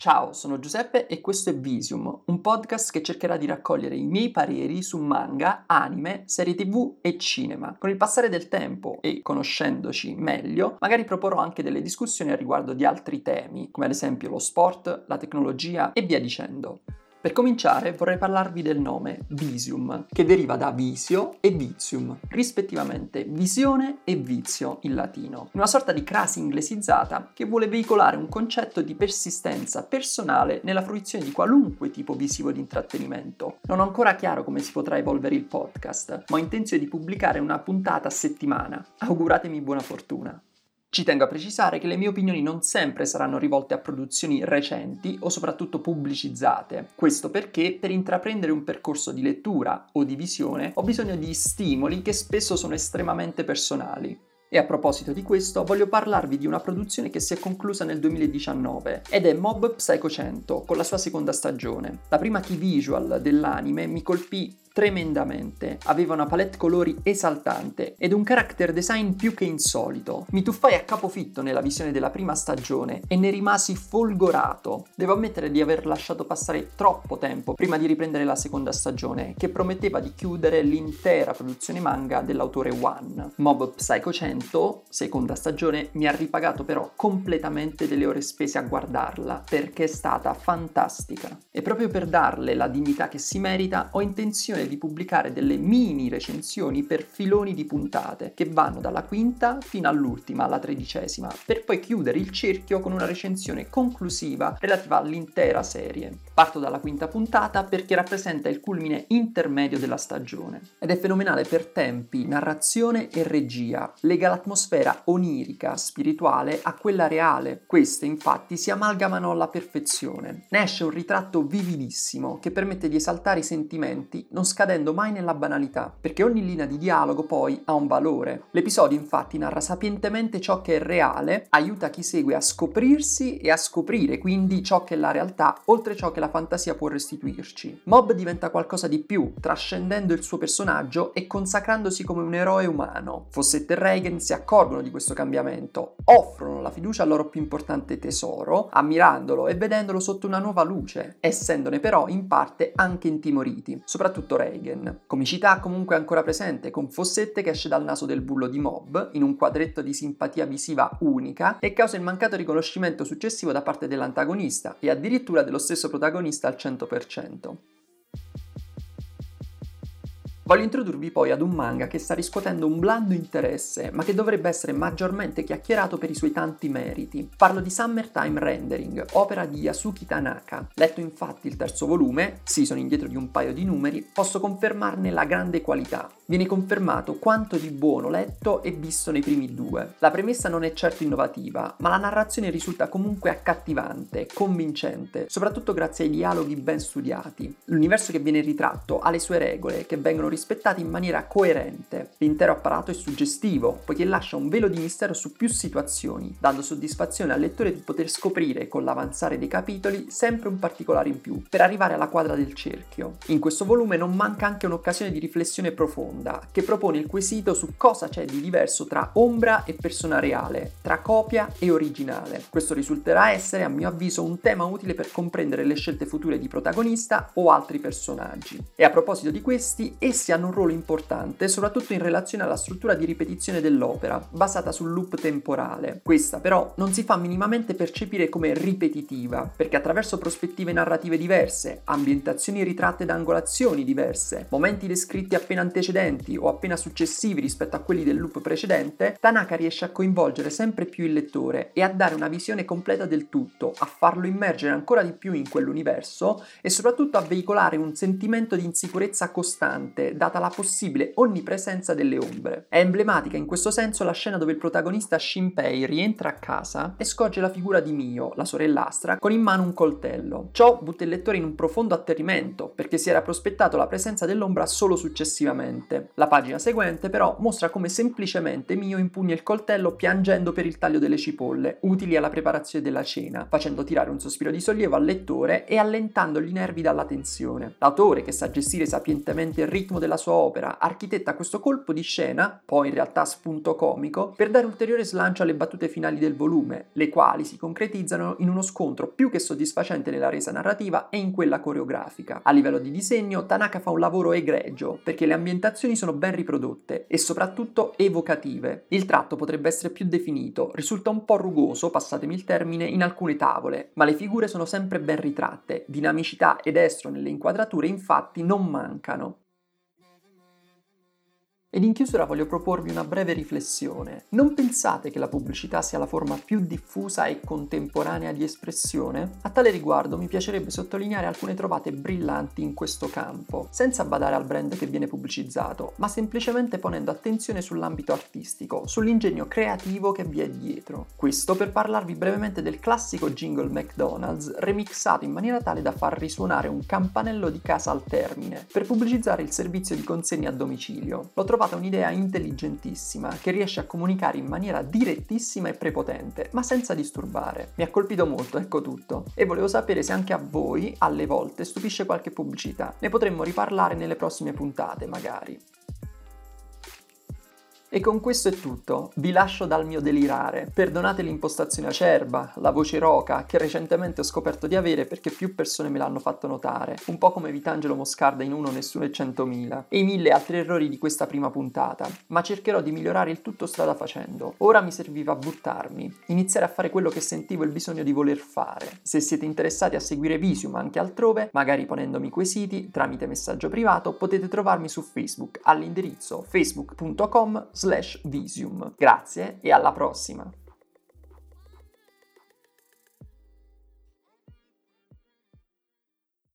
Ciao, sono Giuseppe e questo è Visium, un podcast che cercherà di raccogliere i miei pareri su manga, anime, serie tv e cinema. Con il passare del tempo e conoscendoci meglio, magari proporrò anche delle discussioni a riguardo di altri temi, come ad esempio lo sport, la tecnologia e via dicendo. Per cominciare vorrei parlarvi del nome Visium, che deriva da visio e vizium, rispettivamente visione e vizio in latino, una sorta di crasi inglesizzata che vuole veicolare un concetto di persistenza personale nella fruizione di qualunque tipo visivo di intrattenimento. Non ho ancora chiaro come si potrà evolvere il podcast, ma ho intenzione di pubblicare una puntata a settimana. Auguratemi buona fortuna. Ci tengo a precisare che le mie opinioni non sempre saranno rivolte a produzioni recenti o soprattutto pubblicizzate. Questo perché per intraprendere un percorso di lettura o di visione ho bisogno di stimoli che spesso sono estremamente personali. E a proposito di questo, voglio parlarvi di una produzione che si è conclusa nel 2019 ed è Mob Psycho 100 con la sua seconda stagione. La prima key visual dell'anime mi colpì tremendamente. Aveva una palette colori esaltante ed un character design più che insolito. Mi tuffai a capofitto nella visione della prima stagione e ne rimasi folgorato. Devo ammettere di aver lasciato passare troppo tempo prima di riprendere la seconda stagione, che prometteva di chiudere l'intera produzione manga dell'autore One. Mob Psycho 100, seconda stagione, mi ha ripagato però completamente delle ore spese a guardarla, perché è stata fantastica. E proprio per darle la dignità che si merita, ho intenzione di pubblicare delle mini recensioni per filoni di puntate che vanno dalla quinta fino all'ultima, alla tredicesima, per poi chiudere il cerchio con una recensione conclusiva relativa all'intera serie. Parto dalla quinta puntata perché rappresenta il culmine intermedio della stagione ed è fenomenale per tempi, narrazione e regia. Lega l'atmosfera onirica, spirituale a quella reale. Queste infatti si amalgamano alla perfezione. Ne esce un ritratto vividissimo che permette di esaltare i sentimenti non scadendo mai nella banalità, perché ogni linea di dialogo poi ha un valore. L'episodio infatti narra sapientemente ciò che è reale, aiuta chi segue a scoprirsi e a scoprire quindi ciò che è la realtà, oltre ciò che la fantasia può restituirci. Mob diventa qualcosa di più, trascendendo il suo personaggio e consacrandosi come un eroe umano. Fossette e Reagan si accorgono di questo cambiamento, offrono la fiducia al loro più importante tesoro, ammirandolo e vedendolo sotto una nuova luce, essendone però in parte anche intimoriti, soprattutto Reagan. Comicità comunque ancora presente, con Fossette che esce dal naso del bullo di Mob, in un quadretto di simpatia visiva unica, e causa il mancato riconoscimento successivo da parte dell'antagonista, e addirittura dello stesso protagonista al 100%. Voglio introdurvi poi ad un manga che sta riscuotendo un blando interesse, ma che dovrebbe essere maggiormente chiacchierato per i suoi tanti meriti. Parlo di Summertime Rendering, opera di Yasuki Tanaka. Letto infatti il terzo volume, sì sono indietro di un paio di numeri, posso confermarne la grande qualità. Viene confermato quanto di buono letto e visto nei primi due. La premessa non è certo innovativa, ma la narrazione risulta comunque accattivante, convincente, soprattutto grazie ai dialoghi ben studiati. L'universo che viene ritratto ha le sue regole, che vengono rispettati in maniera coerente. L'intero apparato è suggestivo, poiché lascia un velo di mistero su più situazioni, dando soddisfazione al lettore di poter scoprire con l'avanzare dei capitoli sempre un particolare in più, per arrivare alla quadra del cerchio. In questo volume non manca anche un'occasione di riflessione profonda, che propone il quesito su cosa c'è di diverso tra ombra e persona reale, tra copia e originale. Questo risulterà essere, a mio avviso, un tema utile per comprendere le scelte future di protagonista o altri personaggi. E a proposito di questi, essi essi hanno un ruolo importante, soprattutto in relazione alla struttura di ripetizione dell'opera, basata sul loop temporale. Questa però non si fa minimamente percepire come ripetitiva, perché attraverso prospettive narrative diverse, ambientazioni ritratte da angolazioni diverse, momenti descritti appena antecedenti o appena successivi rispetto a quelli del loop precedente, Tanaka riesce a coinvolgere sempre più il lettore e a dare una visione completa del tutto, a farlo immergere ancora di più in quell'universo e soprattutto a veicolare un sentimento di insicurezza costante data la possibile onnipresenza delle ombre. È emblematica in questo senso la scena dove il protagonista Shinpei rientra a casa e scorge la figura di Mio, la sorellastra, con in mano un coltello. Ciò butta il lettore in un profondo atterrimento, perché si era prospettato la presenza dell'ombra solo successivamente. La pagina seguente però mostra come semplicemente Mio impugna il coltello piangendo per il taglio delle cipolle, utili alla preparazione della cena, facendo tirare un sospiro di sollievo al lettore e allentandogli i nervi dalla tensione. L'autore, che sa gestire sapientemente il ritmo del della sua opera, architetta questo colpo di scena, poi in realtà spunto comico, per dare ulteriore slancio alle battute finali del volume, le quali si concretizzano in uno scontro più che soddisfacente nella resa narrativa e in quella coreografica. A livello di disegno, Tanaka fa un lavoro egregio, perché le ambientazioni sono ben riprodotte e soprattutto evocative. Il tratto potrebbe essere più definito, risulta un po' rugoso, passatemi il termine, in alcune tavole, ma le figure sono sempre ben ritratte, dinamicità ed estro nelle inquadrature infatti non mancano. Ed in chiusura voglio proporvi una breve riflessione. Non pensate che la pubblicità sia la forma più diffusa e contemporanea di espressione? A tale riguardo mi piacerebbe sottolineare alcune trovate brillanti in questo campo, senza badare al brand che viene pubblicizzato, ma semplicemente ponendo attenzione sull'ambito artistico, sull'ingegno creativo che vi è dietro. Questo per parlarvi brevemente del classico jingle McDonald's remixato in maniera tale da far risuonare un campanello di casa al termine, per pubblicizzare il servizio di consegna a domicilio. L'ho trovata un'idea intelligentissima che riesce a comunicare in maniera direttissima e prepotente, ma senza disturbare. Mi ha colpito molto, ecco tutto. E volevo sapere se anche a voi, alle volte, stupisce qualche pubblicità. Ne potremmo riparlare nelle prossime puntate, magari. E con questo è tutto, vi lascio dal mio delirare. Perdonate l'impostazione acerba, la voce roca che recentemente ho scoperto di avere perché più persone me l'hanno fatto notare, un po' come Vitangelo Moscarda in Uno Nessuno e Centomila, e i mille altri errori di questa prima puntata, ma cercherò di migliorare il tutto strada facendo. Ora mi serviva buttarmi, iniziare a fare quello che sentivo il bisogno di voler fare. Se siete interessati a seguire Visium anche altrove, magari ponendomi quesiti tramite messaggio privato, potete trovarmi su Facebook all'indirizzo facebook.com slash visium. Grazie e alla prossima!